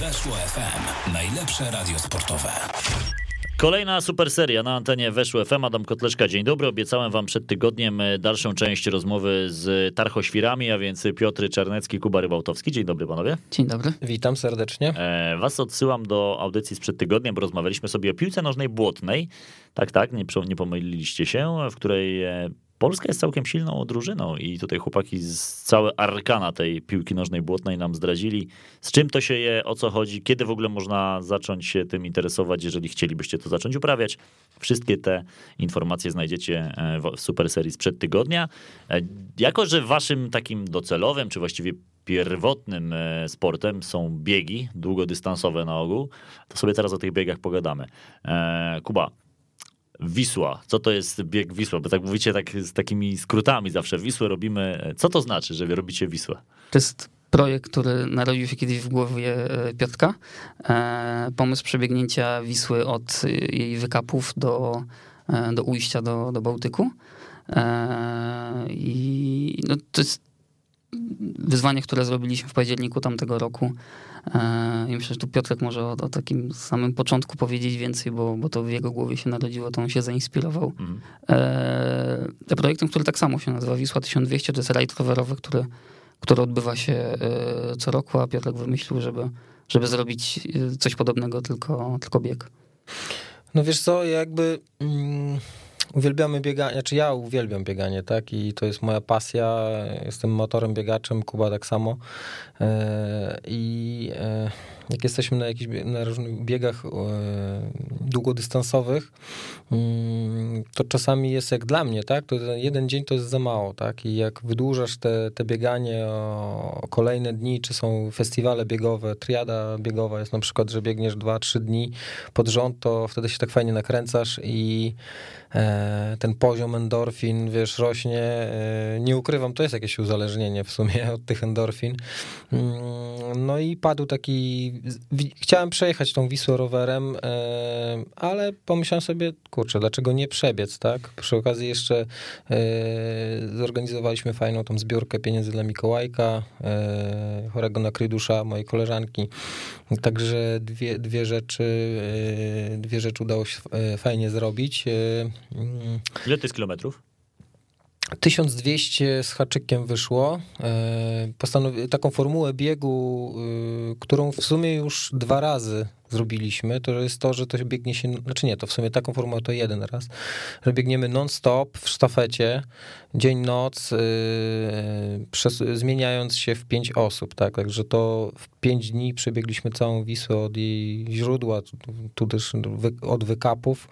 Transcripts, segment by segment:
Weszło FM. Najlepsze radio sportowe. Kolejna super seria na antenie Weszło FM. Adam Kotleszka, dzień dobry. Obiecałem wam przed tygodniem e, dalszą część rozmowy z Tarchoświrami, a więc Piotr Czarnecki, Kuba Rybałtowski. Dzień dobry panowie. Dzień dobry. Witam serdecznie. E, was odsyłam do audycji sprzed tygodnia, bo rozmawialiśmy sobie o piłce nożnej błotnej. Tak, tak, nie, nie pomyliliście się, w której e, Polska jest całkiem silną drużyną i tutaj chłopaki z całe arkana tej piłki nożnej błotnej nam zdradzili, z czym to się je, o co chodzi, kiedy w ogóle można zacząć się tym interesować, jeżeli chcielibyście to zacząć uprawiać. Wszystkie te informacje znajdziecie e, w super serii sprzed tygodnia. E, jako, że waszym takim docelowym, czy właściwie pierwotnym e, sportem są biegi długodystansowe na ogół, to sobie teraz o tych biegach pogadamy. Kuba, Wisła. Co to jest bieg Wisła? Bo tak mówicie tak z takimi skrótami zawsze. Wisłę robimy. Co to znaczy, że robicie Wisłę? To jest projekt, który narodził się kiedyś w głowie e, Piotrka. E, pomysł przebiegnięcia Wisły od jej wykapów do, e, do ujścia do, do Bałtyku. I no, to jest wyzwanie, które zrobiliśmy w październiku tamtego roku. E, I myślę, że tu Piotrek może o, o, takim samym początku powiedzieć więcej, bo, bo to w jego głowie się narodziło, to on się zainspirował. Mhm. E, projektem, który tak samo się nazywa Wisła 1200, to jest rajd rowerowy, który, który odbywa się e, co roku, a Piotrek wymyślił, żeby, żeby zrobić e, coś podobnego, tylko, tylko bieg. No wiesz co, jakby... Mm uwielbiamy bieganie, znaczy ja uwielbiam bieganie, tak, i to jest moja pasja, jestem motorem biegaczem, Kuba tak samo. E, i e, jak jesteśmy na jakichś na różnych biegach e, długodystansowych, mm, to czasami jest jak dla mnie, tak, to jeden dzień to jest za mało, tak, i jak wydłużasz te, te bieganie o, kolejne dni, czy są festiwale biegowe, triada biegowa jest na przykład, że biegniesz dwa, trzy dni pod rząd, to wtedy się tak fajnie nakręcasz i ten poziom endorfin, wiesz, rośnie. E, nie ukrywam, to jest jakieś uzależnienie w sumie od tych endorfin. Mm, no i padł taki. Chciałem przejechać tą Wisłę rowerem, e, ale pomyślałem sobie, kurczę, dlaczego nie przebiec, tak? Przy okazji jeszcze zorganizowaliśmy fajną tą zbiórkę pieniędzy dla Mikołajka, chorego na krydusza, mojej koleżanki. Także dwie, dwie rzeczy, dwie rzeczy udało się fajnie zrobić. Ile to jest kilometrów? 1200 z haczykiem wyszło. E, postanowi- taką formułę biegu, y, którą w sumie już dwa razy zrobiliśmy, to jest to, że to biegnie się, znaczy nie, to w sumie taką formułę to jeden raz, że biegniemy non-stop w sztafecie, dzień, noc, yy, zmieniając się w pięć osób, tak, także to w pięć dni przebiegliśmy całą Wisłę od jej źródła, tu też od wykapów,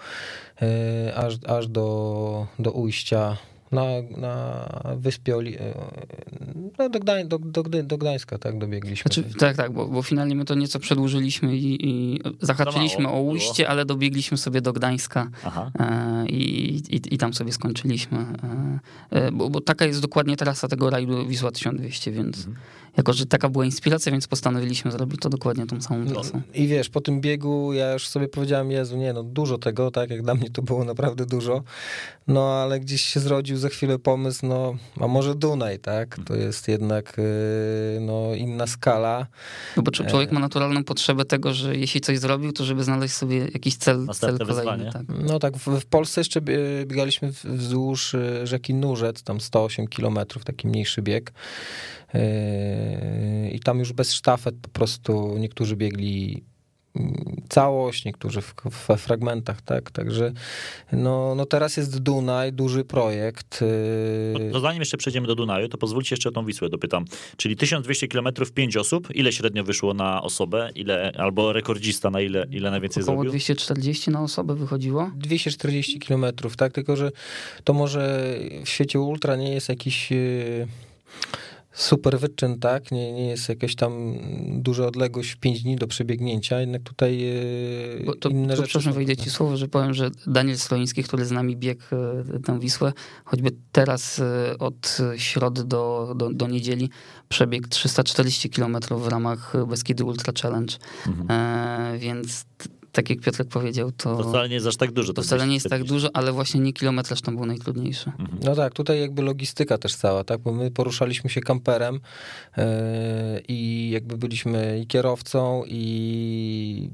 yy, aż, aż do, do ujścia na, na wyspie Oli... E, no do, Gdań, do, do, do, Gdańska, tak, dobiegliśmy. Znaczy, tak, tak, bo, bo finalnie my to nieco przedłużyliśmy i, i zahaczyliśmy o ujście, ale dobiegliśmy sobie do Gdańska e, i, i, i, tam sobie skończyliśmy. E, bo, bo, taka jest dokładnie trasa tego rajdu Wisła 1200, więc mhm. jako, że taka była inspiracja, więc postanowiliśmy zrobić to dokładnie tą samą no, trasą. No, I wiesz, po tym biegu ja już sobie powiedziałem, Jezu, nie no, dużo tego, tak, jak dla mnie to było naprawdę dużo, no ale gdzieś się zrodził za chwilę pomysł, no, a może Dunaj, tak? To jest jednak y, no, inna skala. No bo człowiek ma naturalną potrzebę tego, że jeśli coś zrobił, to żeby znaleźć sobie jakiś cel, cel kolejny. Tak. No tak, w, w, Polsce jeszcze biegaliśmy wzdłuż y, rzeki Nurzec, tam 108 kilometrów, taki mniejszy bieg. Y, I tam już bez sztafet po prostu niektórzy biegli całość, niektórzy w, w, fragmentach, tak, także no, no teraz jest Dunaj, duży projekt. No, to zanim jeszcze przejdziemy do Dunaju, to pozwólcie jeszcze o tą Wisłę dopytam, czyli 1200 km 5 osób, ile średnio wyszło na osobę, ile, albo rekordzista na ile, ile najwięcej Około zrobił? 240 na osobę wychodziło. 240 km, tak, tylko że to może w świecie ultra nie jest jakiś y, super wyczyn, tak? Nie, nie jest jakaś tam duża odległość w 5 dni do przebiegnięcia, jednak tutaj e, Bo to, inne to, rzeczy... Przepraszam, wejdę ci słowo, że powiem, że Daniel Sloiński, który z nami biegł e, tę Wisłę, choćby teraz e, od środy do, do, do niedzieli przebiegł 340 km w ramach Beskidy Ultra Challenge, mhm. e, więc tak jak Piotrek powiedział, to, To wcale nie jest aż tak dużo. to wcale nie jest tak 240. dużo, ale właśnie nie kilometraż tam był najtrudniejszy. No tak, tutaj jakby logistyka też cała, tak, bo my poruszaliśmy się kamperem yy, i jakby byliśmy i kierowcą i,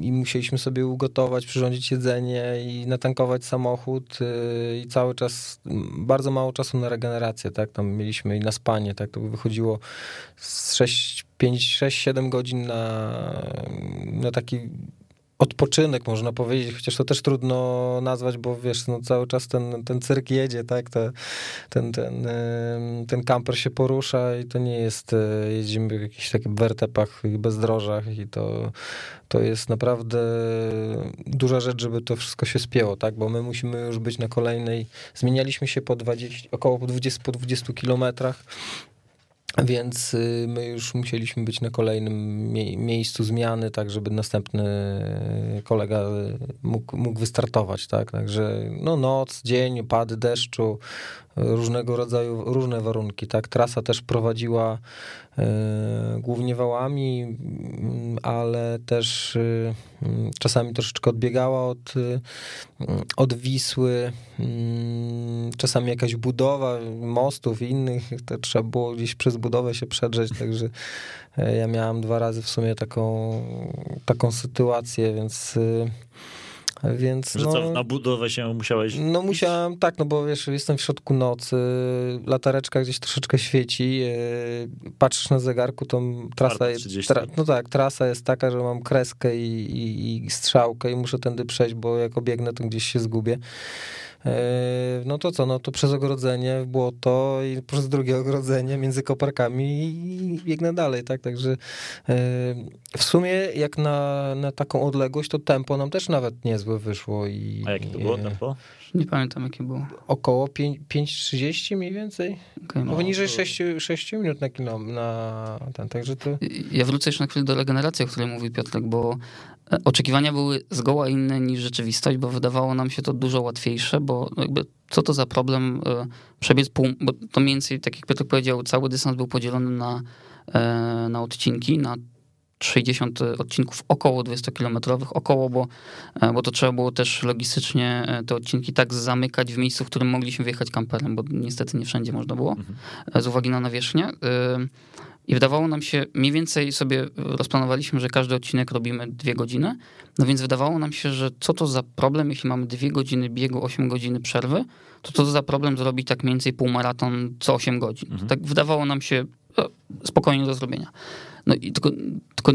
i musieliśmy sobie ugotować, przyrządzić jedzenie i natankować samochód yy, i cały czas bardzo mało czasu na regenerację, tak, tam mieliśmy i na spanie, tak, to by wychodziło z 6, 5, 6, 7 godzin na, na taki odpoczynek, można powiedzieć, chociaż to też trudno nazwać, bo wiesz, no cały czas ten, ten cyrk jedzie, tak, Te, ten, ten, ten kamper się porusza i to nie jest, e, jeździmy w jakichś takich wertepach i bezdrożach i to, to jest naprawdę duża rzecz, żeby to wszystko się spięło, tak, bo my musimy już być na kolejnej, zmienialiśmy się po 20, około po 20, po 20 kilometrach, więc y, my już musieliśmy być na kolejnym mie- miejscu zmiany, tak żeby następny kolega mógł, mógł wystartować, tak? Także no noc, dzień, opady deszczu, różnego rodzaju, różne warunki, tak? Trasa też prowadziła e, głównie wałami, ale też mm, czasami troszeczkę odbiegała od, y, od Wisły, mm, czasami jakaś budowa mostów i innych, to trzeba było gdzieś przez budowę się przedrzeć, także e, ja miałem dwa razy w sumie taką, taką sytuację, więc więc Że no, co, na budowę się musiałeś... no musiałem, tak, no bo wiesz, jestem w środku nocy, latareczka gdzieś troszeczkę świeci, yy, patrzysz na zegarku, to trasa jest, 30. tra, no tak, trasa jest taka, że mam kreskę i, i, i strzałkę i muszę tędy przejść, bo jak obiegnę, to gdzieś się zgubię. Yy, No to co, no to przez ogrodzenie w błoto i przez drugie ogrodzenie między koparkami i biegnę dalej, tak, także yy, w sumie jak na, na taką odległość, to tempo nam też nawet niezłe wyszło i... A jakie to było yy, tempo? Nie pamiętam, jakie było. Około pięć- 5,30 mniej więcej. Okay, No, poniżej 6, 6 minut na kilo, na ten, także to... Ja wrócę jeszcze na chwilę do regeneracji, o której mówił Piotrek, bo e, oczekiwania były zgoła inne niż rzeczywistość, bo wydawało nam się to dużo łatwiejsze, bo jakby co to za problem e, przebiec pół, bo to mniej więcej, tak jak Piotrek powiedział, cały dystans był podzielony na, e, na odcinki, na 60 odcinków około 20-kilometrowych, około, bo, e, bo to trzeba było też logistycznie te odcinki tak zamykać w miejscu, w którym mogliśmy wjechać kamperem, bo niestety nie wszędzie można było, e, z uwagi na nawierzchnię. I wydawało nam się, mniej więcej sobie rozplanowaliśmy, że każdy odcinek robimy dwie godziny, no więc wydawało nam się, że co to za problem, jeśli mamy dwie godziny biegu, 8 godziny przerwy, to co to za problem zrobić tak mniej więcej półmaraton co 8 godzin. To Tak wydawało nam się e, spokojnie do zrobienia. No i tylko, tylko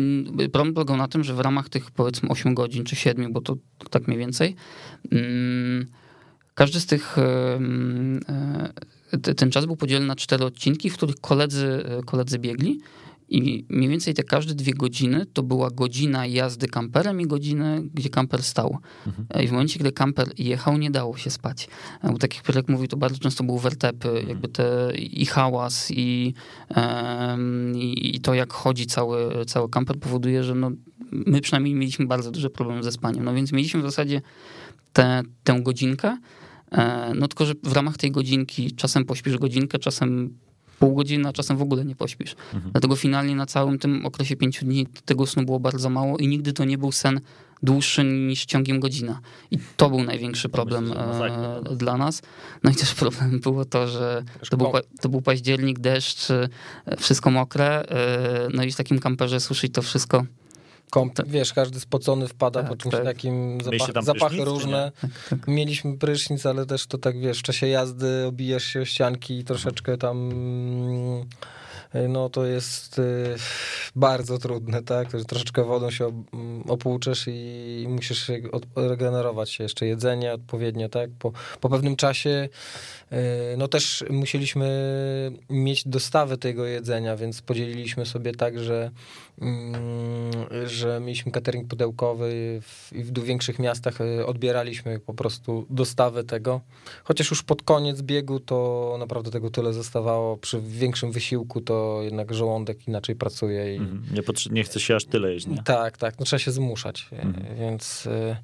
problem polegał na tym, że w ramach tych powiedzmy 8 godzin czy 7, bo to tak mniej więcej, mm, każdy z tych, e, ten czas był podzielony na cztery odcinki, w których koledzy, e, koledzy biegli i mniej więcej te każde dwie godziny to była godzina jazdy kamperem i godziny, gdzie kamper stał. E, I w momencie, kiedy kamper jechał, nie dało się spać. E, Bo tak jak Piotrek mówił, to bardzo często były wertepy, jakby te i hałas i, i, i to, jak chodzi cały, cały kamper powoduje, że no, my przynajmniej mieliśmy bardzo duży problem ze spaniem. No więc mieliśmy w zasadzie tę tę godzinkę, no tylko, że w ramach tej godzinki czasem pośpisz godzinkę, czasem pół godziny, a czasem w ogóle nie pośpisz. Dlatego finalnie na całym tym okresie pięciu dni tego snu było bardzo mało i nigdy to nie był sen dłuższy niż ciągiem godzina. I to był największy problem myślę, e, dla nas. No i też problem było to, że to był, to był październik, deszcz, e, wszystko mokre, e, no i w takim kamperze suszyć to wszystko. Kąp, wiesz, każdy spocony wpada Tak, po czymś tak. takim, zapach, zapachy różne. tak. Mieliśmy prysznic, ale też to tak, wiesz, w czasie jazdy obijasz się o ścianki i troszeczkę tam... mm, No to jest y, bardzo trudne, tak? Troszeczkę wodą się mm, opłuczesz i musisz regenerować się jeszcze jedzenie odpowiednio, tak? Po, po pewnym czasie y, no też musieliśmy mieć dostawę tego jedzenia, więc podzieliliśmy sobie tak, że, mm, że mieliśmy catering pudełkowy i w większych miastach odbieraliśmy po prostu dostawę tego. Chociaż już pod koniec biegu to naprawdę tego tyle zostawało. Przy większym wysiłku to jednak żołądek inaczej pracuje i, Mhm. Nie, nie chce się aż tyle jeść, nie? tak, tak, no trzeba się zmuszać, e, Mhm. więc, e,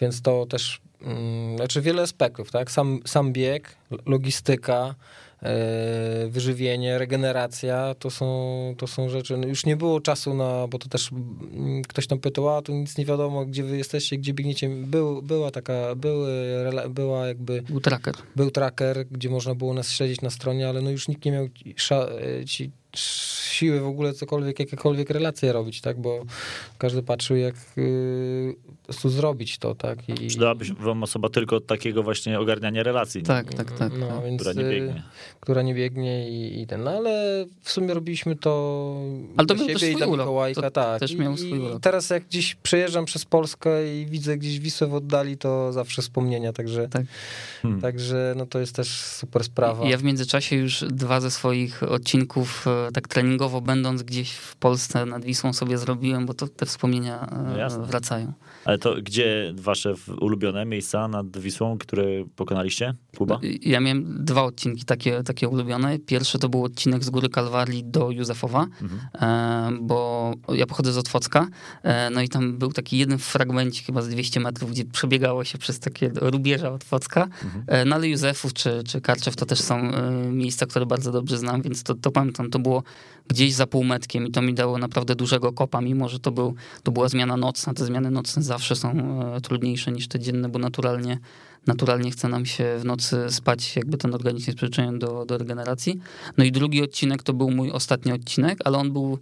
więc to też, mm, znaczy wiele aspektów, tak, sam, sam bieg, logistyka, wyżywienie, regeneracja, to są, to są rzeczy, no już nie było czasu na, bo to też mm, ktoś tam pytał, a tu nic nie wiadomo, gdzie wy jesteście, gdzie biegniecie. Był, była taka, były, była jakby, Był tracker. był tracker, gdzie można było nas śledzić na stronie, ale no już nikt nie miał e, ci siły w ogóle cokolwiek, jakiekolwiek relacje robić, tak, bo każdy patrzył jak y, po prostu zrobić to, tak. I, Przydałaby się wam osoba tylko od takiego właśnie ogarniania relacji, nie? Tak, tak, tak. no, tak. więc, która nie y, biegnie. która nie biegnie i, i ten, no ale w sumie robiliśmy to Ale to był też siebie i dla. Mikołajka, To tak. też miał swój i teraz jak gdzieś przejeżdżam przez Polskę i widzę gdzieś Wisłę w oddali, to zawsze wspomnienia, także, Tak. Hmm. także no to jest też super sprawa. Ja w międzyczasie już dwa ze swoich odcinków, e, tak treningowo będąc gdzieś w Polsce nad Wisłą sobie zrobiłem, bo to te wspomnienia No wracają. Ale to gdzie wasze ulubione miejsca nad Wisłą, które pokonaliście? Kuba? Ja miałem dwa odcinki takie, takie ulubione. Pierwszy to był odcinek z Góry Kalwarii do Józefowa, Mhm. e, bo ja pochodzę z Otwocka, e, no i tam był taki jeden fragmencik chyba z 200 metrów, gdzie przebiegało się przez takie rubieża Otwocka, Mhm. E, no ale Józefów czy, czy Karczew to też są miejsca, które bardzo dobrze znam, więc to, to pamiętam, to było gdzieś za półmetkiem i to mi dało naprawdę dużego kopa, mimo że to, był, to była zmiana nocna. Te zmiany nocne zawsze są e, trudniejsze niż te dzienne, bo naturalnie, naturalnie chce nam się w nocy spać, jakby ten organizm jest przyczyniony do, do regeneracji. No i drugi odcinek to był mój ostatni odcinek, ale on był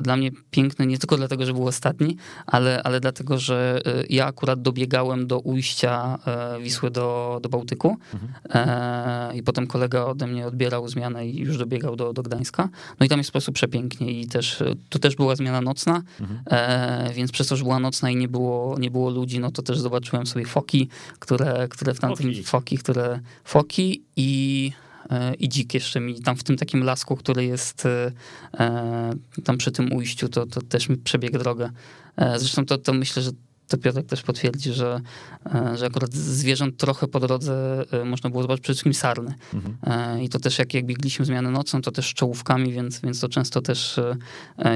dla mnie piękny nie tylko dlatego, że był ostatni, ale, ale dlatego, że e, ja akurat dobiegałem do ujścia e, Wisły do, do Bałtyku e, i potem kolega ode mnie odbierał zmianę i już dobiegał do, do Gdańska. No i tam jest po prostu przepięknie i też, e, tu też była zmiana nocna, e, więc przez to, że była nocna i nie było, nie było ludzi, no to też zobaczyłem sobie foki, które, które w tamtym Foki. foki, które foki i e, i dzik jeszcze mi tam w tym takim lasku, który jest e, e, tam przy tym ujściu, to, to też mi przebiegł drogę. E, Zresztą to, to myślę, że to Piotrek też potwierdzi, że, e, że akurat zwierząt trochę po drodze e, można było zobaczyć przede wszystkim sarny. Mhm. E, I to też jak, jak biegliśmy zmianę nocą, to też z czołówkami, więc, więc to często też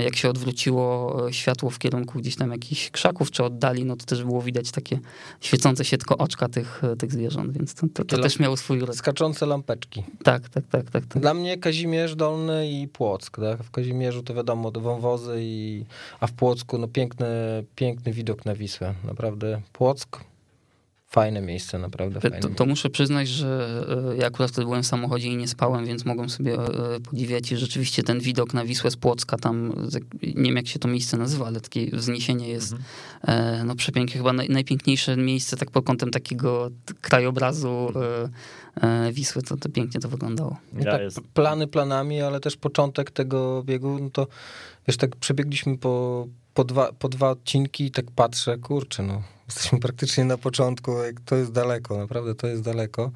jak się odwróciło światło w kierunku gdzieś tam jakichś krzaków czy oddali, no to też było widać takie świecące się tylko oczka tych, tych zwierząt, więc to, to, to też miało swój urok. Skaczące lampeczki. Tak, tak, tak, tak. tak. Dla mnie Kazimierz Dolny i Płock. Tak? W Kazimierzu to wiadomo, wąwozy, i, a w Płocku no piękny, piękny widok na Wisłę. Naprawdę Płock, fajne miejsce, naprawdę fajne. To, to muszę przyznać, że e, ja akurat wtedy byłem w samochodzie i nie spałem, więc mogłem sobie e, podziwiać i rzeczywiście ten widok na Wisłę z Płocka, tam nie wiem jak się to miejsce nazywa, ale takie wzniesienie jest e, no przepiękne, chyba naj, najpiękniejsze miejsce tak pod kątem takiego krajobrazu Wisły, to, to pięknie to wyglądało. No Ja tak, plany planami, ale też początek tego biegu, no to wiesz, tak przebiegliśmy po, po, dwa, po dwa odcinki i tak patrzę, kurczę, no jesteśmy praktycznie na początku, jak to jest daleko, naprawdę to jest daleko.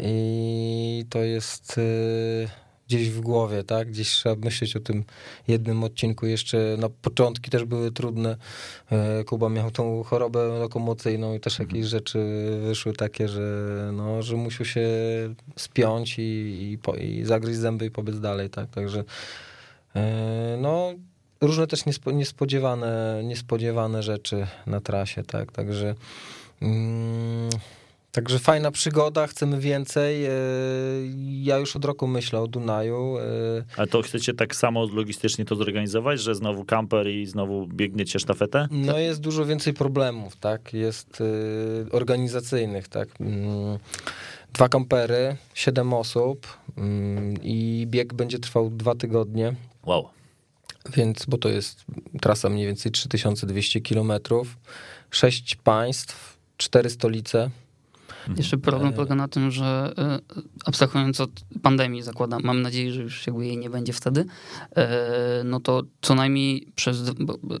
I to jest y, gdzieś w głowie, tak, gdzieś trzeba myśleć o tym jednym odcinku, jeszcze na początki też były trudne, E, Kuba miał tą chorobę lokomocyjną i też jakieś rzeczy wyszły takie, że, no, że musiał się spiąć i, i, po, i zagryźć zęby i pobiec dalej, tak, także e, no różne też niespo, niespodziewane, niespodziewane rzeczy na trasie, tak, także mm, Także fajna przygoda, chcemy więcej. E, Ja już od roku myślę o Dunaju. e, ale to chcecie tak samo logistycznie to zorganizować, że znowu kamper i znowu biegniecie sztafetę? No jest dużo więcej problemów, tak? Jest y, organizacyjnych, tak? Mm, Dwa kampery, siedem osób mm, i bieg będzie trwał dwa tygodnie, Wow. Więc, bo to jest trasa mniej więcej 3200 kilometrów, sześć państw, cztery stolice. Jeszcze problem E. polega na tym, że e, abstrahując od pandemii zakładam, mam nadzieję, że już jakby jej nie będzie wtedy, e, no to co najmniej przez,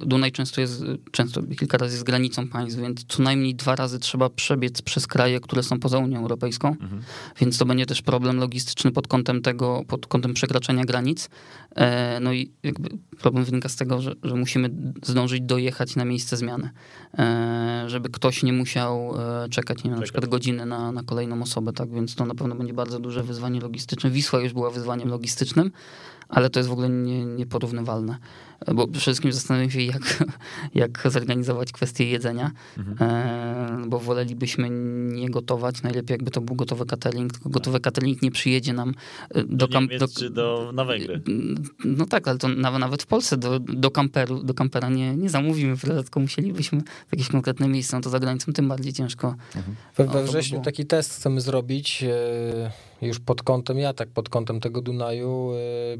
Dunaj często jest, często kilka razy jest granicą państw, więc co najmniej dwa razy trzeba przebiec przez kraje, które są poza Unią Europejską, Mhm. więc to będzie też problem logistyczny pod kątem tego, pod kątem przekraczania granic. No i jakby problem wynika z tego, że, że musimy zdążyć dojechać na miejsce zmiany, żeby ktoś nie musiał czekać, nie wiem, na przykład godziny na, na kolejną osobę, tak, więc to na pewno będzie bardzo duże wyzwanie logistyczne. Wisła już była wyzwaniem logistycznym, ale to jest w ogóle nie, nieporównywalne. Bo przede wszystkim zastanawiam się, jak, jak zorganizować kwestię jedzenia, Mhm. e, bo wolelibyśmy nie gotować, najlepiej jakby to był gotowy catering, tylko gotowy catering nie przyjedzie nam e, do, Do Niemiec czy do, na Węgry? no tak, ale to nawet, nawet w Polsce do, do kamperu, do kampera nie, nie zamówimy, tylko musielibyśmy w jakieś konkretne miejsce, no to za granicą tym bardziej ciężko. We, to we by wrześniu taki test chcemy zrobić e, już pod kątem, ja tak pod kątem tego Dunaju, e, e,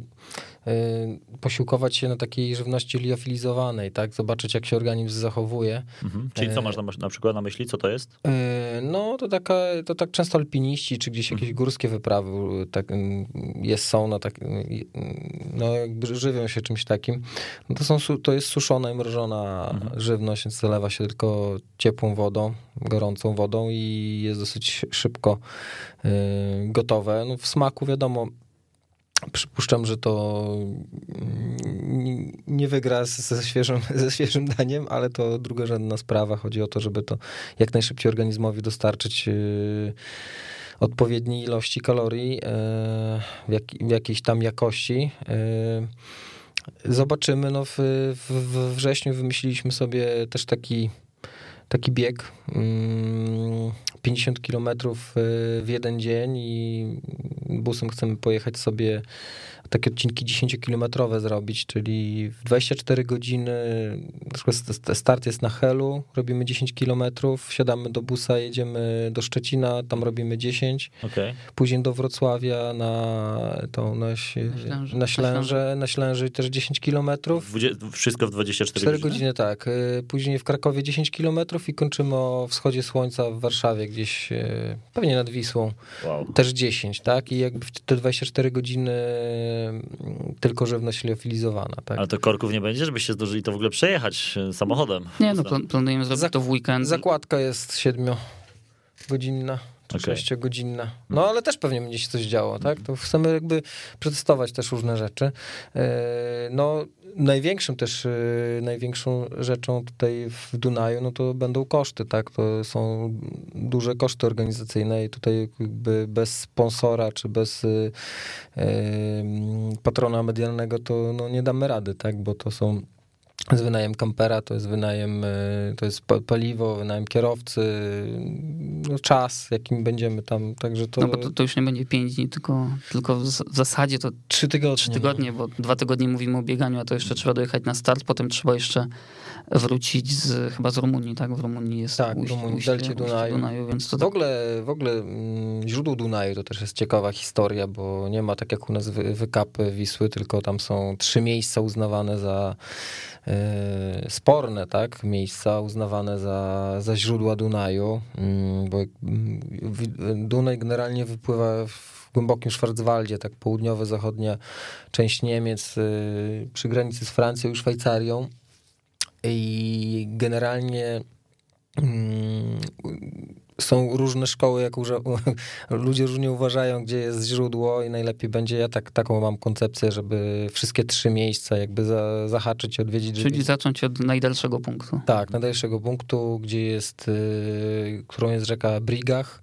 posiłkować się na takiej żywności liofilizowanej, tak? Zobaczyć, jak się organizm zachowuje. Mhm. Czyli co masz na, na przykład na myśli, co to jest? E, No, to, taka, to tak często alpiniści, czy gdzieś jakieś górskie wyprawy tak, jest, są, na tak, no jakby żywią się czymś takim. No to, są, to jest suszona i mrożona żywność, więc zalewa się tylko ciepłą wodą, gorącą wodą i jest dosyć szybko y, gotowe. No, w smaku wiadomo, Przypuszczam, że to mm, nie wygra ze świeżym, ze świeżym daniem, ale to drugorzędna sprawa. Chodzi o to, żeby to jak najszybciej organizmowi dostarczyć yy, odpowiedniej ilości kalorii yy, w, jak, w jakiejś tam jakości. Yy, Zobaczymy. No w, w, w wrześniu wymyśliliśmy sobie też taki, taki bieg. mm, 50 km w jeden dzień i busem chcemy pojechać sobie takie odcinki 10-kilometrowe zrobić, czyli w 24 godziny, na przykład st- start jest na Helu, robimy 10 kilometrów, wsiadamy do busa, jedziemy do Szczecina, tam robimy 10, Okej. później do Wrocławia na tą na, Ślęże, na Ślęże, na Ślęży też 10 kilometrów. Wszystko w 24 4 godziny? godziny, tak. Y, Później w Krakowie 10 kilometrów i kończymy o wschodzie słońca w Warszawie, gdzieś y, pewnie nad Wisłą. Wow. Też 10, tak? I jakby te 24 godziny tylko żywność liofilizowana, tak? Ale to korków nie będzie, żebyście zdążyli to w ogóle przejechać e, samochodem? Nie, no pla- planujemy zrobić Zak- to w weekend. Zakładka jest 7-godzinna. 6-godzinna. No ale też pewnie będzie się coś działo, tak? To chcemy jakby przetestować też różne rzeczy. E, No największym też, e, największą rzeczą tutaj w Dunaju, no to będą koszty, tak? To są duże koszty organizacyjne i tutaj jakby bez sponsora czy bez e, patrona medialnego to no, nie damy rady, tak? Bo to są jest wynajem kampera, to jest wynajem, e, to jest pa- paliwo, wynajem kierowcy, no, czas, jakim będziemy tam, także to, No bo to, to już nie będzie pięć dni, tylko, tylko w z- zasadzie to trzy tygodnie. trzy tygodnie, bo dwa tygodnie mówimy o bieganiu, a to jeszcze trzeba dojechać na start, potem trzeba jeszcze wrócić z, chyba z Rumunii, tak? W Rumunii jest Tak, ujście, Rumunii, ujście, delcie Dunaju. Dunaju, więc to W tak, ogóle, w ogóle mm, źródło Dunaju to też jest ciekawa historia, bo nie ma tak jak u nas wy, wykapy Wisły, tylko tam są trzy miejsca uznawane za e, sporne, tak? Miejsca uznawane za, za źródła Dunaju, mm, bo wi- Dunaj generalnie wypływa w głębokim Schwarzwaldzie, tak południowo-zachodnia część Niemiec y, przy granicy z Francją i Szwajcarią i generalnie mm, są różne szkoły, jak uża- ludzie różnie uważają, gdzie jest źródło i najlepiej będzie, ja tak, taką mam koncepcję, żeby wszystkie trzy miejsca jakby za, zahaczyć, odwiedzić. żeby- czyli zacząć od najdalszego punktu. tak, najdalszego punktu, gdzie jest, y, którą jest rzeka Brigach,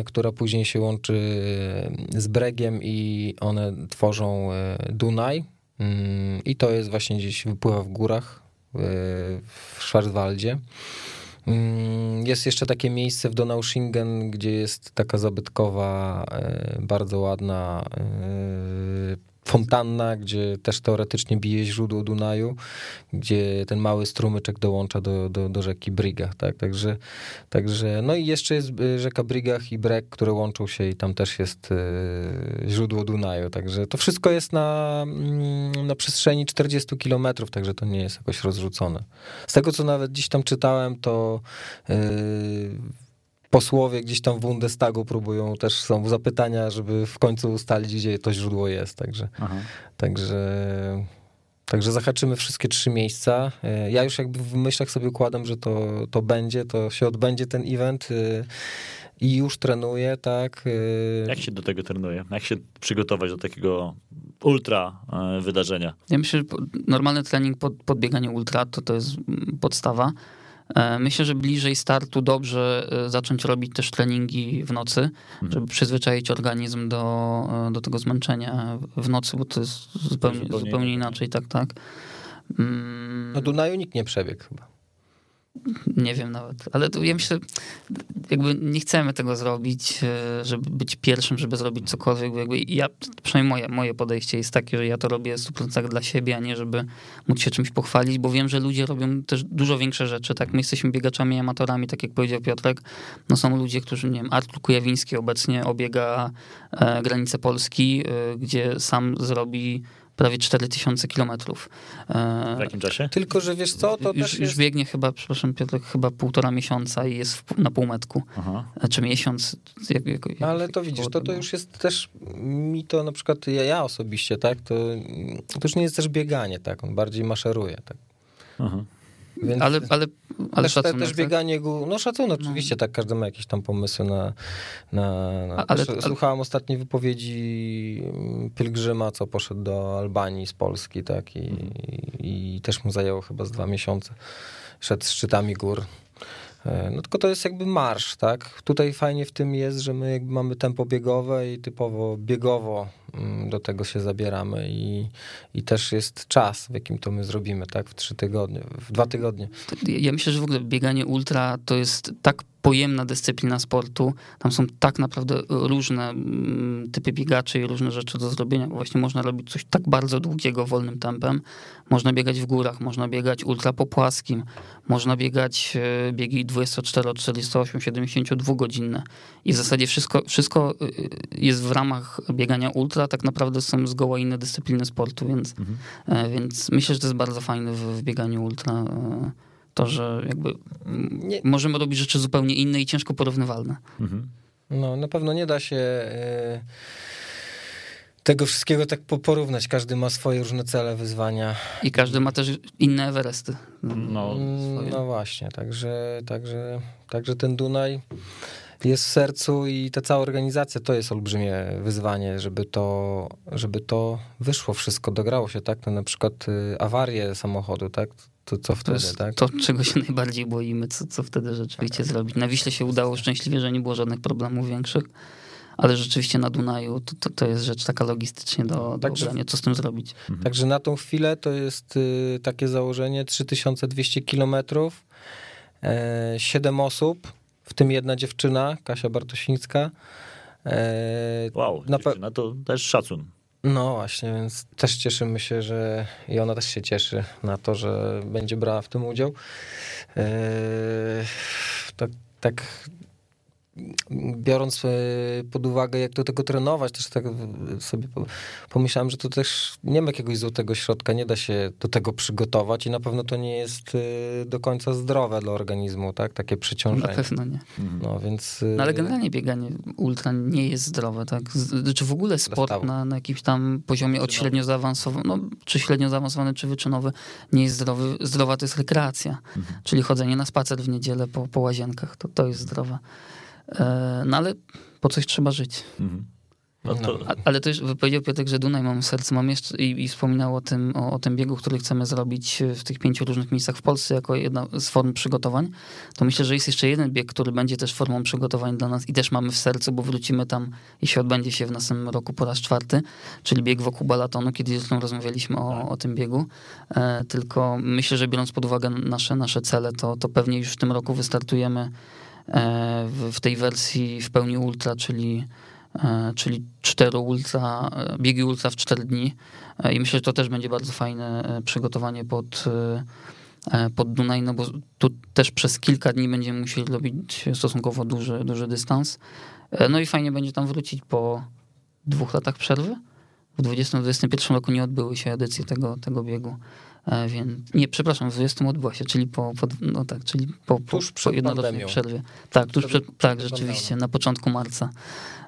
y, która później się łączy y, z bregiem i one tworzą Dunaj. Mm, I to jest właśnie gdzieś wypływa w górach w Schwarzwaldzie. Mm, Jest jeszcze takie miejsce w Donauschingen, gdzie jest taka zabytkowa, e, bardzo ładna e, fontanna, gdzie też teoretycznie bije źródło Dunaju, gdzie ten mały strumyczek dołącza do, do, do rzeki Brigach, tak, także, także, no i jeszcze jest e, rzeka Brigach i Breg, które łączą się i tam też jest e, źródło Dunaju, także to wszystko jest na, mm, na przestrzeni 40 kilometrów, także to nie jest jakoś rozrzucone. Z tego, co nawet gdzieś tam czytałem, to yy, posłowie gdzieś tam w Bundestagu próbują, też są zapytania, żeby w końcu ustalić, gdzie to źródło jest, także, Aha. także, także zahaczymy wszystkie trzy miejsca. Ja już jakby w myślach sobie układam, że to, to będzie, to się odbędzie ten event yy, i już trenuję, tak. yy, Jak się do tego trenuje? Jak się przygotować do takiego ultra e, wydarzenia? Ja myślę, że normalny trening pod, podbieganie ultra to, to jest mm, podstawa. E, Myślę, że bliżej startu dobrze e, zacząć robić też treningi w nocy, żeby przyzwyczaić organizm do, e, do tego zmęczenia w nocy, bo to jest zupełnie, Zupełnie inaczej, tak, tak. Mm, No Dunaju nikt nie przebiegł chyba. Nie wiem nawet, ale to ja myślę, jakby nie chcemy tego zrobić, e, żeby być pierwszym, żeby zrobić cokolwiek. Jakby ja, przynajmniej moje, moje podejście jest takie, że ja to robię 100% dla siebie, a nie żeby móc się czymś pochwalić, bo wiem, że ludzie robią też dużo większe rzeczy. Tak, my jesteśmy biegaczami, amatorami, tak jak powiedział Piotrek. No są ludzie, którzy, nie wiem, Artur Kujawiński obecnie obiega e, granicę Polski, e, gdzie sam zrobi prawie 4000 kilometrów. E, W jakim czasie? Tylko, że wiesz co, to już, też już jest... biegnie chyba, przepraszam Piotrek, chyba półtora miesiąca i jest w, na półmetku. Aha. Czy miesiąc. Jak, jak, jak, ale to widzisz, to, to już jest też mi to na przykład, ja, ja osobiście, tak, to, to już nie jest też bieganie, tak, on bardziej maszeruje, tak. Aha. Więc Ale, ale, ale też, te, szacunek, też tak? bieganie, no szacunek oczywiście, tak, każdy ma jakieś tam pomysły na... na, na ale- też ale- Słuchałem ostatniej wypowiedzi mm, pielgrzyma, co poszedł do Albanii z Polski, tak, i, i też mu zajęło chyba z dwa miesiące, szedł szczytami gór. E, No tylko to jest jakby marsz, tak? Tutaj fajnie w tym jest, że my jakby mamy tempo biegowe i typowo biegowo do tego się zabieramy i, i też jest czas, w jakim to my zrobimy, tak? W trzy tygodnie, w dwa tygodnie. Ja- myślę, że w ogóle bieganie ultra to jest tak pojemna dyscyplina sportu. Tam są tak naprawdę różne mm, typy biegaczy i różne rzeczy do zrobienia. Właśnie można robić coś tak bardzo długiego wolnym tempem. Można biegać w górach, można biegać ultra po płaskim, można biegać e, biegi 24, 48, 72 godzinne. I w zasadzie wszystko, wszystko y, jest w ramach biegania ultra, tak naprawdę są zgoła inne dyscypliny sportu, więc, e, więc myślę, że to jest bardzo fajne w, w bieganiu ultra. e, To, że jakby Nie- możemy robić rzeczy zupełnie inne i ciężko porównywalne. Mhm. No, na pewno nie da się e, tego wszystkiego tak po- porównać. Każdy ma swoje różne cele, wyzwania. I każdy ma też inne Everesty. No, Mm, No właśnie, także, także, także ten Dunaj jest w sercu i ta cała organizacja to jest olbrzymie wyzwanie, żeby to, żeby to wyszło wszystko, dograło się, tak? To na przykład y, awarie samochodu, tak? To co To wtedy, jest tak? to, czego się najbardziej boimy, co, co wtedy rzeczywiście zrobić. Na Wiśle się udało szczęśliwie, że nie było żadnych problemów większych, ale rzeczywiście na Dunaju to, to, to jest rzecz taka logistycznie do, do Także- obrania. Co z tym zrobić? Także na tą chwilę to jest y, takie założenie 3200 kilometrów, e, 7 osób, w tym jedna dziewczyna, Kasia Bartosińska. E, wow, Na dziewczyna, to też szacun. No właśnie, więc też cieszymy się, że i ona też się cieszy na to, że będzie brała w tym udział. Eee, tak, tak biorąc e, pod uwagę, jak do tego trenować, też tak sobie po- pomyślałem, że to też nie ma jakiegoś złotego środka, nie da się do tego przygotować i na pewno to nie jest e, do końca zdrowe dla organizmu, tak? Takie Na przeciążenie. pewno nie. No więc... No ale e, generalnie bieganie ultra nie jest zdrowe, tak? Z- Znaczy w ogóle sport na, na jakimś tam poziomie od średnio zaawansowanym, no, czy średnio zaawansowany, czy wyczynowy, nie jest zdrowy. Zdrowa to jest rekreacja, czyli chodzenie na spacer w niedzielę po, po łazienkach, to, to jest zdrowe. E, No ale po coś trzeba żyć. Mhm. No to, A, ale też powiedział Piotrek, że Dunaj mam w sercu, mam jeszcze i, i wspominał o tym, o, o tym biegu, który chcemy zrobić w tych pięciu różnych miejscach w Polsce jako jedna z form przygotowań. To myślę, że jest jeszcze jeden bieg, który będzie też formą przygotowań dla nas i też mamy w sercu, bo wrócimy tam, jeśli odbędzie się w następnym roku po raz czwarty, czyli bieg wokół balatonu, kiedy zresztą rozmawialiśmy o, o tym biegu. E, tylko myślę, że biorąc pod uwagę nasze, nasze cele, to, to pewnie już w tym roku wystartujemy e, w, w tej wersji w pełni ultra, czyli e, czyli cztery ultra, e, biegi ultra w 4 dni. E, I myślę, że to też będzie bardzo fajne e, przygotowanie pod, e, e, pod Dunaj, no bo tu też przez kilka dni będziemy musieli robić stosunkowo duży, duży dystans. E, No i fajnie będzie tam wrócić po dwóch latach przerwy. W 2021 roku nie odbyły się edycje tego, tego biegu. E, Więc, nie, przepraszam, w 20 odbyła się, czyli po, po no tak, czyli po, po, Tuż po przed jednorocznej przerwie. Tak, tuż Przed- przed, tak, rzeczywiście, na początku marca.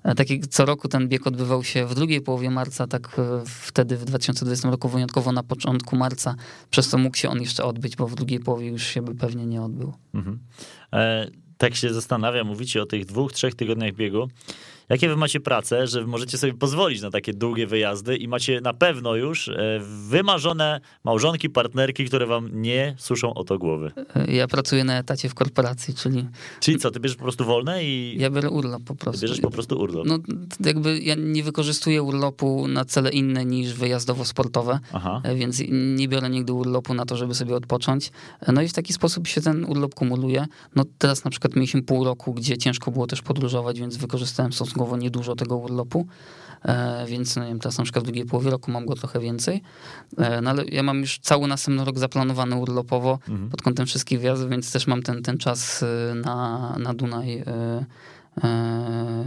E, Tak jak co roku ten bieg odbywał się w drugiej połowie marca, tak e, wtedy w 2020 roku wyjątkowo na początku marca, przez co mógł się on jeszcze odbyć, bo w drugiej połowie już się by pewnie nie odbył. Mhm. E, tak się zastanawiam, mówicie o tych dwóch, trzech tygodniach biegu jakie wy macie prace, że możecie sobie pozwolić na takie długie wyjazdy i macie na pewno już e, wymarzone małżonki, partnerki, które wam nie suszą o to głowy. E, Ja pracuję na etacie w korporacji, czyli Czyli co, ty bierzesz po prostu wolne i ja biorę urlop po ty prostu. bierzesz po prostu urlop? No jakby ja nie wykorzystuję urlopu na cele inne niż wyjazdowo-sportowe, Aha. e, więc nie biorę nigdy urlopu na to, żeby sobie odpocząć. No i w taki sposób się ten urlop kumuluje. No teraz na przykład mieliśmy pół roku, gdzie ciężko było też podróżować, więc wykorzystałem stosunkowo niedużo tego urlopu. E, Więc no nie wiem, teraz na przykład w drugiej połowie roku mam go trochę więcej. E, No ale ja mam już cały następny rok zaplanowany urlopowo Mhm. pod kątem wszystkich wjazdów, więc też mam ten, ten czas e, na, na Dunaj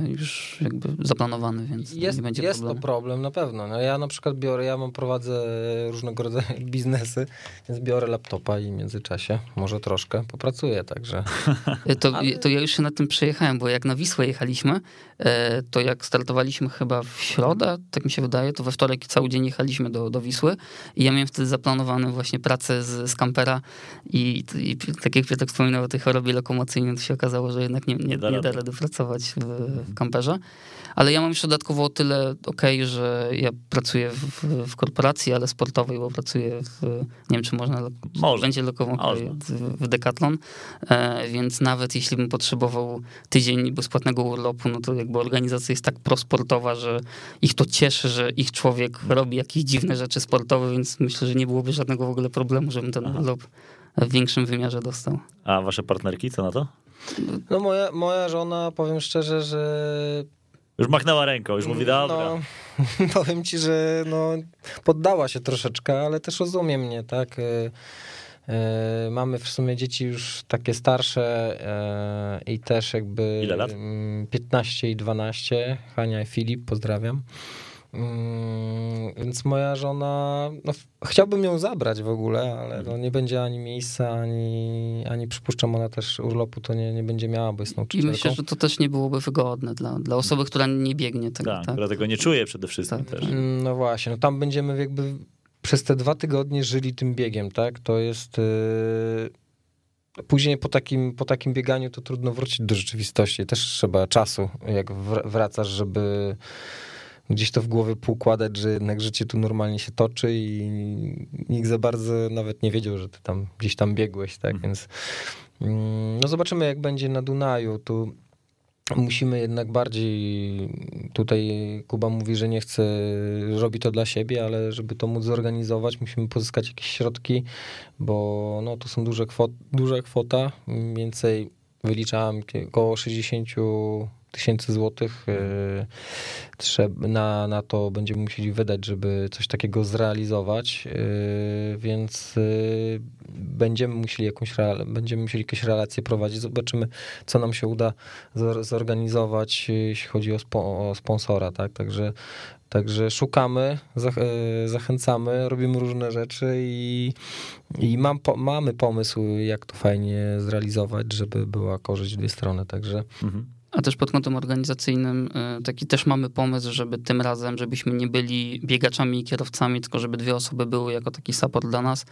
już jakby zaplanowany, więc Jest, nie będzie jest problemu. to problem na pewno. No ja na przykład biorę, ja mam prowadzę różnego rodzaju biznesy, więc biorę laptopa i w międzyczasie może troszkę popracuję, także E, To, Ale- to ja już się nad tym przejechałem, bo jak na Wisłę jechaliśmy, e, to jak startowaliśmy chyba w środę, tak mi się wydaje, to we wtorek cały dzień jechaliśmy do, do Wisły i ja miałem wtedy zaplanowaną właśnie pracę z, z kampera i, i tak jak Piotrek wspominał o tej chorobie lokomocyjnej, to się okazało, że jednak nie, nie, nie da rady. rady pracować w, w kamperze. Ale ja mam jeszcze dodatkowo o tyle okej, że ja pracuję w, w korporacji, ale sportowej, bo pracuję w, nie wiem czy można, Można. będzie w, w Decathlon, e, więc nawet jeśli bym potrzebował tydzień bezpłatnego urlopu, no to jakby organizacja jest tak prosportowa, że ich to cieszy, że ich człowiek robi jakieś dziwne rzeczy sportowe, więc myślę, że nie byłoby żadnego w ogóle problemu, żebym ten Aha. urlop w większym wymiarze dostał. A wasze partnerki, co na to? No moja, moja żona, powiem szczerze, że Już machnęła ręką, już mówi, dobra. No, powiem ci, że no, poddała się troszeczkę, ale też rozumie mnie, tak? Y, y, Mamy w sumie dzieci już takie starsze y, i też jakby Ile lat? mm, 15 i 12. Hania i Filip, pozdrawiam. Mm, Więc moja żona, no, chciałbym ją zabrać w ogóle, ale no, nie będzie ani miejsca, ani, ani przypuszczam, ona też urlopu to nie, nie będzie miała, bo jest I nauczycielką. myślę, że to też nie byłoby wygodne dla, dla osoby, która nie biegnie tego. Tak, Tak, która tego nie czuje przede wszystkim Tak. też. Mm, No właśnie, no tam będziemy jakby przez te dwa tygodnie żyli tym biegiem, tak? To jest. Yy... Później po takim, po takim bieganiu to trudno wrócić do rzeczywistości. Też trzeba czasu, jak wr- wracasz, żeby gdzieś to w głowie poukładać, że jednak życie tu normalnie się toczy i nikt za bardzo nawet nie wiedział, że ty tam gdzieś tam biegłeś, tak? Mhm. Więc mm, no zobaczymy, jak będzie na Dunaju. Tu musimy jednak bardziej, tutaj Kuba mówi, że nie chce, robi to dla siebie, ale żeby to móc zorganizować, musimy pozyskać jakieś środki, bo no, to są duże kwot, duża kwota, mniej więcej wyliczałem około 60 tysięcy złotych trzeba, na, na to będziemy musieli wydać, żeby coś takiego zrealizować, yy, więc yy, będziemy musieli jakąś będziemy musieli jakieś relacje prowadzić, zobaczymy, co nam się uda zor- zorganizować, jeśli chodzi o, spo, o sponsora, tak, także Także szukamy, zach- zachęcamy, robimy różne rzeczy i, i mam, mamy pomysł, jak to fajnie zrealizować, żeby była korzyść w dwie strony. Także Mhm. A też pod kątem organizacyjnym y, taki też mamy pomysł, żeby tym razem, żebyśmy nie byli biegaczami i kierowcami, tylko żeby dwie osoby były jako taki support dla nas.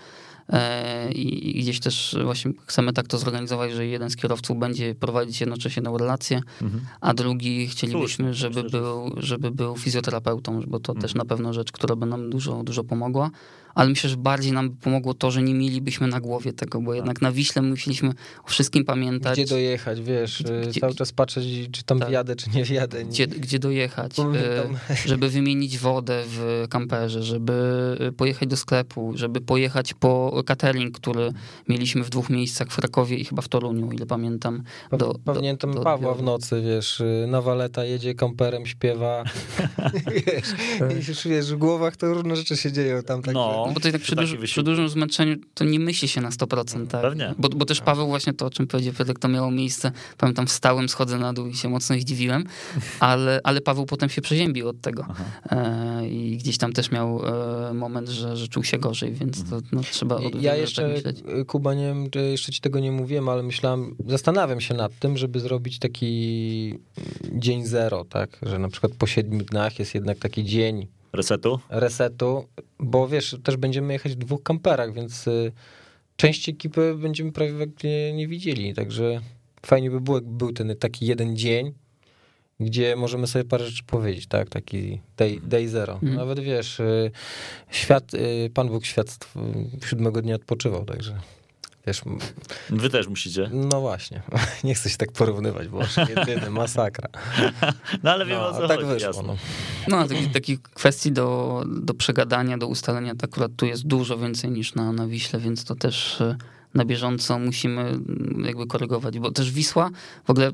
E, I gdzieś też właśnie chcemy tak to zorganizować, że jeden z kierowców będzie prowadzić jednocześnie tą relację, Mhm. a drugi chcielibyśmy, żeby był, żeby był fizjoterapeutą, bo to też Mhm. na pewno rzecz, która by nam dużo, dużo pomogła. Ale myślę, że bardziej nam by pomogło to, że nie mielibyśmy na głowie tego, bo jednak na Wiśle musieliśmy o wszystkim pamiętać. gdzie dojechać, wiesz, Gdzie- e, cały czas patrzeć, czy tam Tak. wjadę, czy nie wjadę. gdzie, gdzie dojechać, Pamiętam. e, żeby wymienić wodę w kamperze, żeby e, pojechać do sklepu, żeby pojechać po catering, który mieliśmy w dwóch miejscach, w Krakowie i chyba w Toruniu, ile pamiętam. Pa- do- Pamiętam do Pawła odbioru. w nocy, wiesz, na waleta jedzie kamperem, śpiewa. wiesz, i już wiesz, w głowach to różne rzeczy się dzieją tam. Tak, No. No bo to jednak przy duży, przy dużym zmęczeniu to nie myśli się na 100%, tak? Pewnie. Bo, bo też Paweł właśnie to, o czym powiedział Piotrek, to miało miejsce, pamiętam wstałem, schodzę na dół i się mocno zdziwiłem, ale, ale Paweł potem się przeziębił od tego e, i gdzieś tam też miał e, moment, że, że czuł się gorzej, więc to no, trzeba o Ja jeszcze, myśleć. y, Kuba, nie wiem, czy jeszcze ci tego nie mówiłem, ale myślałem, zastanawiam się nad tym, żeby zrobić taki dzień zero, tak? Że na przykład po siedmiu dniach jest jednak taki dzień Resetu? resetu, bo wiesz, też będziemy jechać w dwóch kamperach, więc y, część ekipy będziemy prawie nie, nie widzieli, także fajnie by było, jakby był ten taki jeden dzień gdzie możemy sobie parę rzeczy powiedzieć, tak, taki day, day zero. Mhm. Nawet wiesz, y, świat, y, Pan Bóg świat y, siódmego dnia odpoczywał, także wiesz, Wy też musicie. no właśnie, nie chcę się tak porównywać, bo jedyny, masakra. No ale wiem No, o co tak chodzi, wyszło, jasne. no. No, takich, takich kwestii do, do przegadania, do ustalenia, to akurat tu jest dużo więcej niż na, na Wiśle, więc to też e, na bieżąco musimy jakby korygować, bo też Wisła, w ogóle e,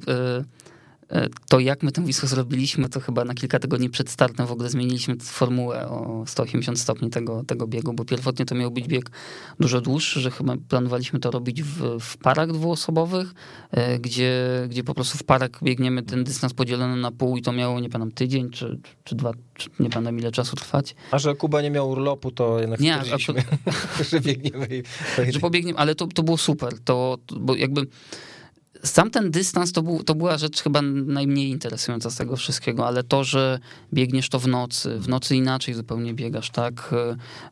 to jak my tę Wisłę zrobiliśmy, to chyba na kilka tygodni przed startem w ogóle zmieniliśmy formułę o 180 stopni tego, tego biegu, bo pierwotnie to miał być bieg dużo dłuższy, że chyba planowaliśmy to robić w, w parach dwuosobowych, e, gdzie, gdzie po prostu w parach biegniemy ten dystans podzielony na pół i to miało, nie pamiętam, tydzień czy, czy dwa, czy nie pamiętam ile czasu trwać. A że Kuba nie miał urlopu, to jednak Nie, stwierdziliśmy, że biegniemy i że pobiegniemy, ale to, to było super, to, to bo jakby sam ten dystans to, był, to była rzecz chyba najmniej interesująca z tego wszystkiego, ale to, że biegniesz to w nocy, w nocy inaczej zupełnie biegasz, tak?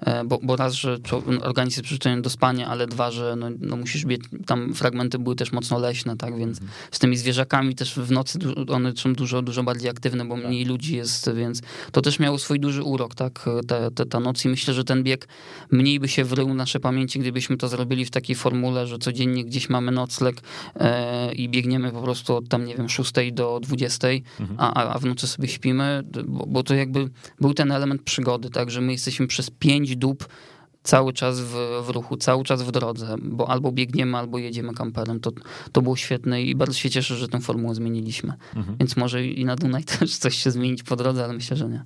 E, Bo, bo raz, że organizm jest przyzwyczajony do spania, ale dwa, że no, no musisz biec, tam fragmenty były też mocno leśne, tak? Więc z tymi zwierzakami też w nocy one są dużo, dużo bardziej aktywne, bo mniej ludzi jest, więc to też miało swój duży urok, tak? Ta, ta, ta noc i myślę, że ten bieg mniej by się wrył nasze pamięci, gdybyśmy to zrobili w takiej formule, że codziennie gdzieś mamy nocleg e, i biegniemy po prostu od tam, nie wiem, 6 do 20, a, a- a w nocy sobie śpimy, bo, bo to jakby był ten element przygody, tak, że my jesteśmy przez pięć dób cały czas w, w ruchu, cały czas w drodze, bo albo biegniemy, albo jedziemy kamperem. To, to było świetne i bardzo się cieszę, że tę formułę zmieniliśmy. Więc może i na Dunaj też coś się zmienić po drodze, ale myślę, że nie.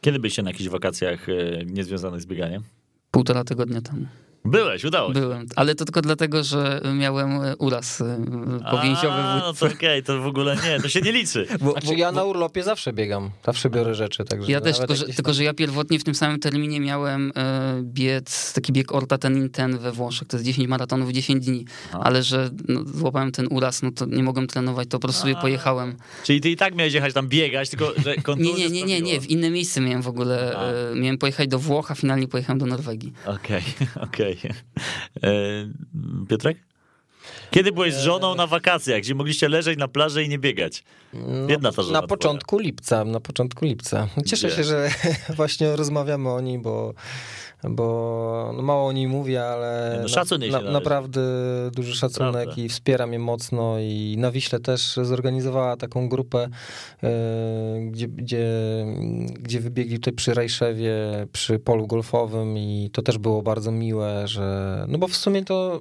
Kiedy byliście na jakichś wakacjach e, niezwiązanych z bieganiem? Półtora tygodnia temu. Byłeś, udało się. Byłem, ale to tylko dlatego, że miałem e, uraz e, powięziowy A, no to okej, to w ogóle nie, to się nie liczy. bo, Znaczy ja na urlopie zawsze biegam, zawsze biorę rzeczy, także Ja też, tylko że, tylko że ja pierwotnie w tym samym terminie miałem e, biec, taki bieg Orta ten ten we Włoszech, to jest 10 maratonów w 10 dni, A. ale że no, złapałem ten uraz, no to nie mogłem trenować, to po prostu sobie pojechałem. Czyli ty i tak miałeś jechać tam biegać, tylko że Nie, nie, nie, nie, nie, w inne miejsce miałem w ogóle, A. e, miałem pojechać do Włoch, a finalnie pojechałem do Norwegii. Okej, okej. E, Piotrek? Kiedy byłeś z żoną na wakacjach, gdzie mogliście leżeć na plaży i nie biegać? No, Biedna ta żona na twoja. początku lipca, na początku lipca. Cieszę Gdzie? się, że właśnie rozmawiamy o niej, bo, bo no mało o niej mówię, ale no szacun jej się należy. naprawdę duży szacunek Prawda. i wspiera mnie mocno i na Wiśle też zorganizowała taką grupę, e, gdzie, gdzie, gdzie wybiegli tutaj przy Rajszewie, przy polu golfowym i to też było bardzo miłe, że no bo w sumie to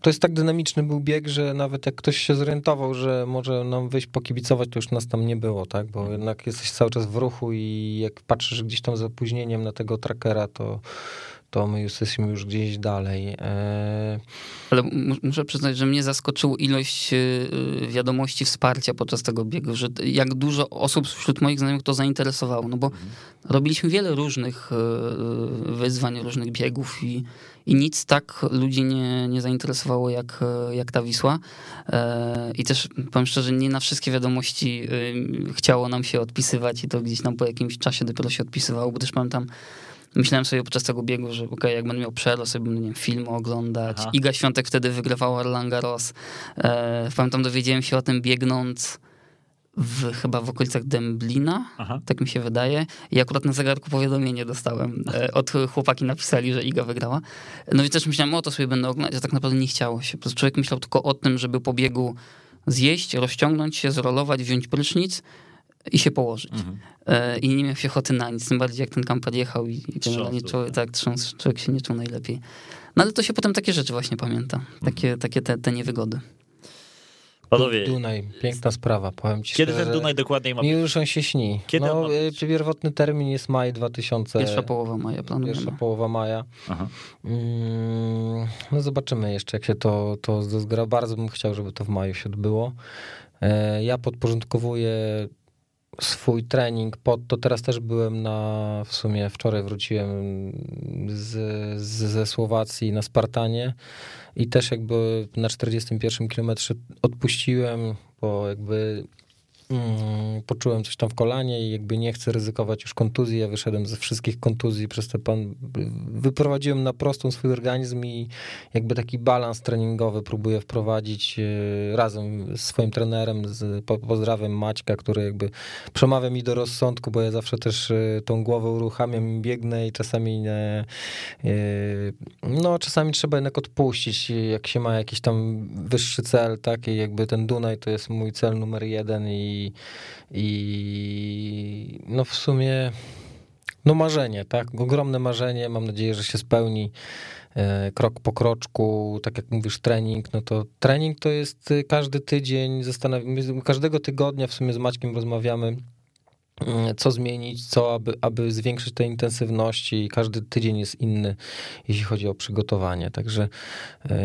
to jest tak dynamiczny był bieg, że nawet jak ktoś się zorientował, że może nam wyjść pokibicować, to już nas tam nie było, tak? Bo jednak jesteś cały czas w ruchu i jak patrzysz gdzieś tam z opóźnieniem na tego trackera, to, to my już jesteśmy już gdzieś dalej. Eee, Ale muszę przyznać, że mnie zaskoczyła ilość y, wiadomości wsparcia podczas tego biegu, że jak dużo osób wśród moich znajomych to zainteresowało, no bo robiliśmy wiele różnych y, y, wyzwań, różnych biegów i, i nic tak ludzi nie, nie zainteresowało jak, jak ta Wisła. E, I też powiem szczerze, nie na wszystkie wiadomości y, chciało nam się odpisywać i to gdzieś tam po jakimś czasie dopiero się odpisywało, bo też pamiętam, Myślałem sobie podczas tego biegu, że okej, jak będę miał przerwę, sobie będę nie wiem, film oglądać. Aha. Iga Świątek wtedy wygrywała Roland Garros. E, pamiętam, dowiedziałem się o tym biegnąc w, chyba w okolicach Dęblina, Aha. tak mi się wydaje. I akurat na zegarku powiadomienie dostałem. E, od chłopaki napisali, że Iga wygrała. No i też myślałem, o to sobie będę oglądać, a tak naprawdę nie chciało się. Po prostu człowiek myślał tylko o tym, żeby po biegu zjeść, rozciągnąć się, zrolować, wziąć prysznic i się położyć. Mhm. E, I nie miał się ochoty na nic, tym bardziej jak ten kamper jechał i, i generalnie człowiek, tak. tak, trząsł, człowiek się nie czuł najlepiej. No ale to się potem takie rzeczy właśnie pamięta, takie, takie te, te niewygody. Panowie, Dunaj, piękna sprawa, powiem ci kiedy szczerze. ten Dunaj dokładniej ma Mi już on się śni. Kiedy on no, ma y, być? pierwotny termin jest maj 2000. Pierwsza połowa maja planujemy. Pierwsza połowa maja. Aha. Mm, No zobaczymy jeszcze, jak się to, to zgra. Bardzo bym chciał, żeby to w maju się odbyło. E, Ja podporządkowuję swój trening pod to. Teraz też byłem na, w sumie wczoraj wróciłem z, z, ze Słowacji na Spartanie i też jakby na 41 kilometrze odpuściłem, bo jakby mm, poczułem coś tam w kolanie i jakby nie chcę ryzykować już kontuzji. Ja wyszedłem ze wszystkich kontuzji przez te pan. Wyprowadziłem na prostą swój organizm i jakby taki balans treningowy próbuję wprowadzić e, razem z swoim trenerem. Z, pozdrawiam Maćka, który jakby przemawia mi do rozsądku, bo ja zawsze też e, tą głowę uruchamiam biegnę i czasami nie, no czasami trzeba jednak odpuścić, jak się ma jakiś tam wyższy cel, tak, i jakby ten Dunaj to jest mój cel numer jeden i, i no w sumie no marzenie, tak, ogromne marzenie, mam nadzieję, że się spełni e, krok po kroczku, tak jak mówisz, trening, no to trening to jest każdy tydzień, każdego tygodnia w sumie z Maćkiem rozmawiamy, co zmienić, co, aby, aby zwiększyć te intensywności. Każdy tydzień jest inny, jeśli chodzi o przygotowanie. Także, yy,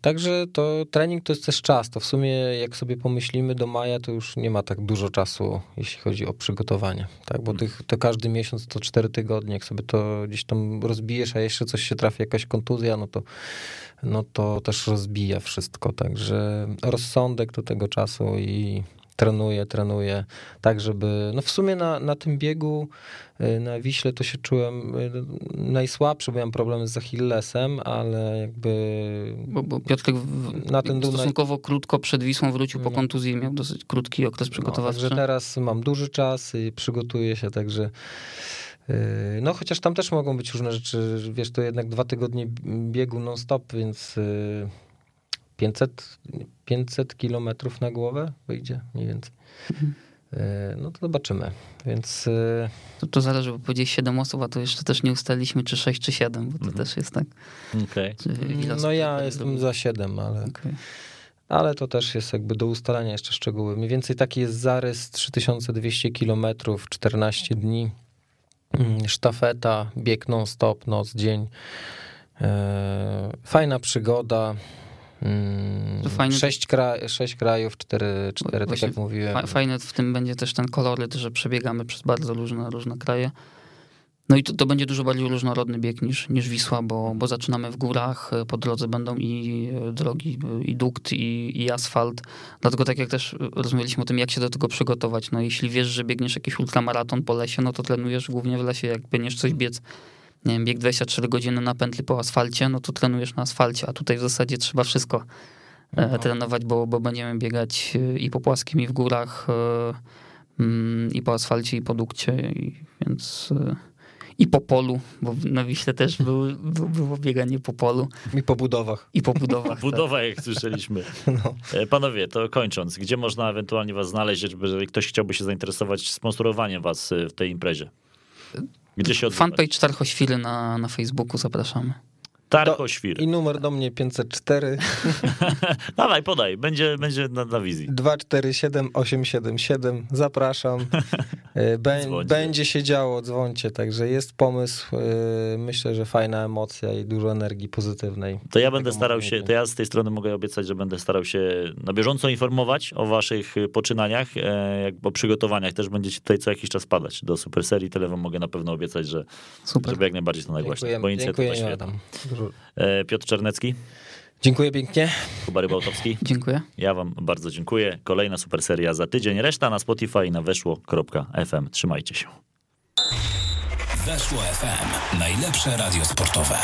także to trening to jest też czas. To w sumie, jak sobie pomyślimy, do maja to już nie ma tak dużo czasu, jeśli chodzi o przygotowanie. Tak? Bo tych, to każdy miesiąc to cztery tygodnie. Jak sobie to gdzieś tam rozbijesz, a jeszcze coś się trafi, jakaś kontuzja, no to, no to też rozbija wszystko. Także rozsądek do tego czasu i trenuję, trenuję, tak żeby, no w sumie na, na tym biegu y, na Wiśle to się czułem y, najsłabszy, bo miałem problemy z Achillesem, ale jakby... Bo, bo Piotrek w, na ten stosunkowo Dunaj... krótko przed Wisłą wrócił po no. kontuzji i miał dosyć krótki okres no, przygotowawczy. No, także teraz mam duży czas i przygotuję się, także y, no, chociaż tam też mogą być różne rzeczy. Wiesz, to jednak dwa tygodnie biegu non-stop, więc 500, 500 kilometrów na głowę wyjdzie mniej więcej. Mhm. E, no to zobaczymy, więc... E, to, to zależy, bo powiedzieć 7 osób, a to jeszcze też nie ustaliliśmy, czy 6, czy 7, bo to mhm. też jest tak. Okay. No ja jestem za 7, ale... Okay. Ale to też jest jakby do ustalenia jeszcze szczegóły. Mniej więcej taki jest zarys 3200 kilometrów, 14 dni, mm, sztafeta, bieg non-stop, noc, dzień. E, fajna przygoda, Fajne... Sześć, kraj, sześć krajów, cztery, cztery tak jak mówiłem. Fajne w tym będzie też ten koloryt, że przebiegamy przez bardzo różne, różne kraje. No i to, to będzie dużo bardziej różnorodny bieg niż, niż Wisła, bo, bo zaczynamy w górach, po drodze będą i drogi, i dukt, i, i asfalt. Dlatego tak jak też rozmawialiśmy o tym, jak się do tego przygotować. No jeśli wiesz, że biegniesz jakiś ultramaraton po lesie, no to trenujesz głównie w lesie, jak będziesz coś biec nie wiem, bieg 24 godziny na pętli po asfalcie, no to trenujesz na asfalcie, a tutaj w zasadzie trzeba wszystko no. trenować, bo, bo będziemy biegać e, i po płaskim, i w górach, e, mm, i po asfalcie, i po dukcie, i, więc i po polu, bo na Wiśle też był, było bieganie po polu. I po budowach. I po budowach. Budowa, tak. jak słyszeliśmy. No. Panowie, to kończąc, gdzie można ewentualnie was znaleźć, żeby ktoś chciałby się zainteresować sponsorowaniem was w tej imprezie? Gdzie się odbywać? Fanpage Tarchoświry na, na Facebooku, zapraszamy. Tarchoświr. I numer do mnie 504. Dawaj, podaj, będzie, będzie na, na wizji. 247 877, zapraszam. Bę, będzie się działo, dzwoncie, także jest pomysł. E, myślę, że fajna emocja i dużo energii pozytywnej. To ja będę starał się, to ja z tej strony mogę obiecać, że będę starał się na bieżąco informować o waszych poczynaniach, e, jak o przygotowaniach też będziecie tutaj co jakiś czas padać do super serii, tyle wam mogę na pewno obiecać, że Super. żeby jak najbardziej to nagłaśniać, bo inicjatywa świetna. E, Piotr Czernecki. Dziękuję pięknie. Kuba Rybałtowski. Dziękuję. Ja wam bardzo dziękuję. Kolejna super seria za tydzień. Reszta na Spotify na weszło.fm. Trzymajcie się. Weszło FM. Najlepsze radio sportowe.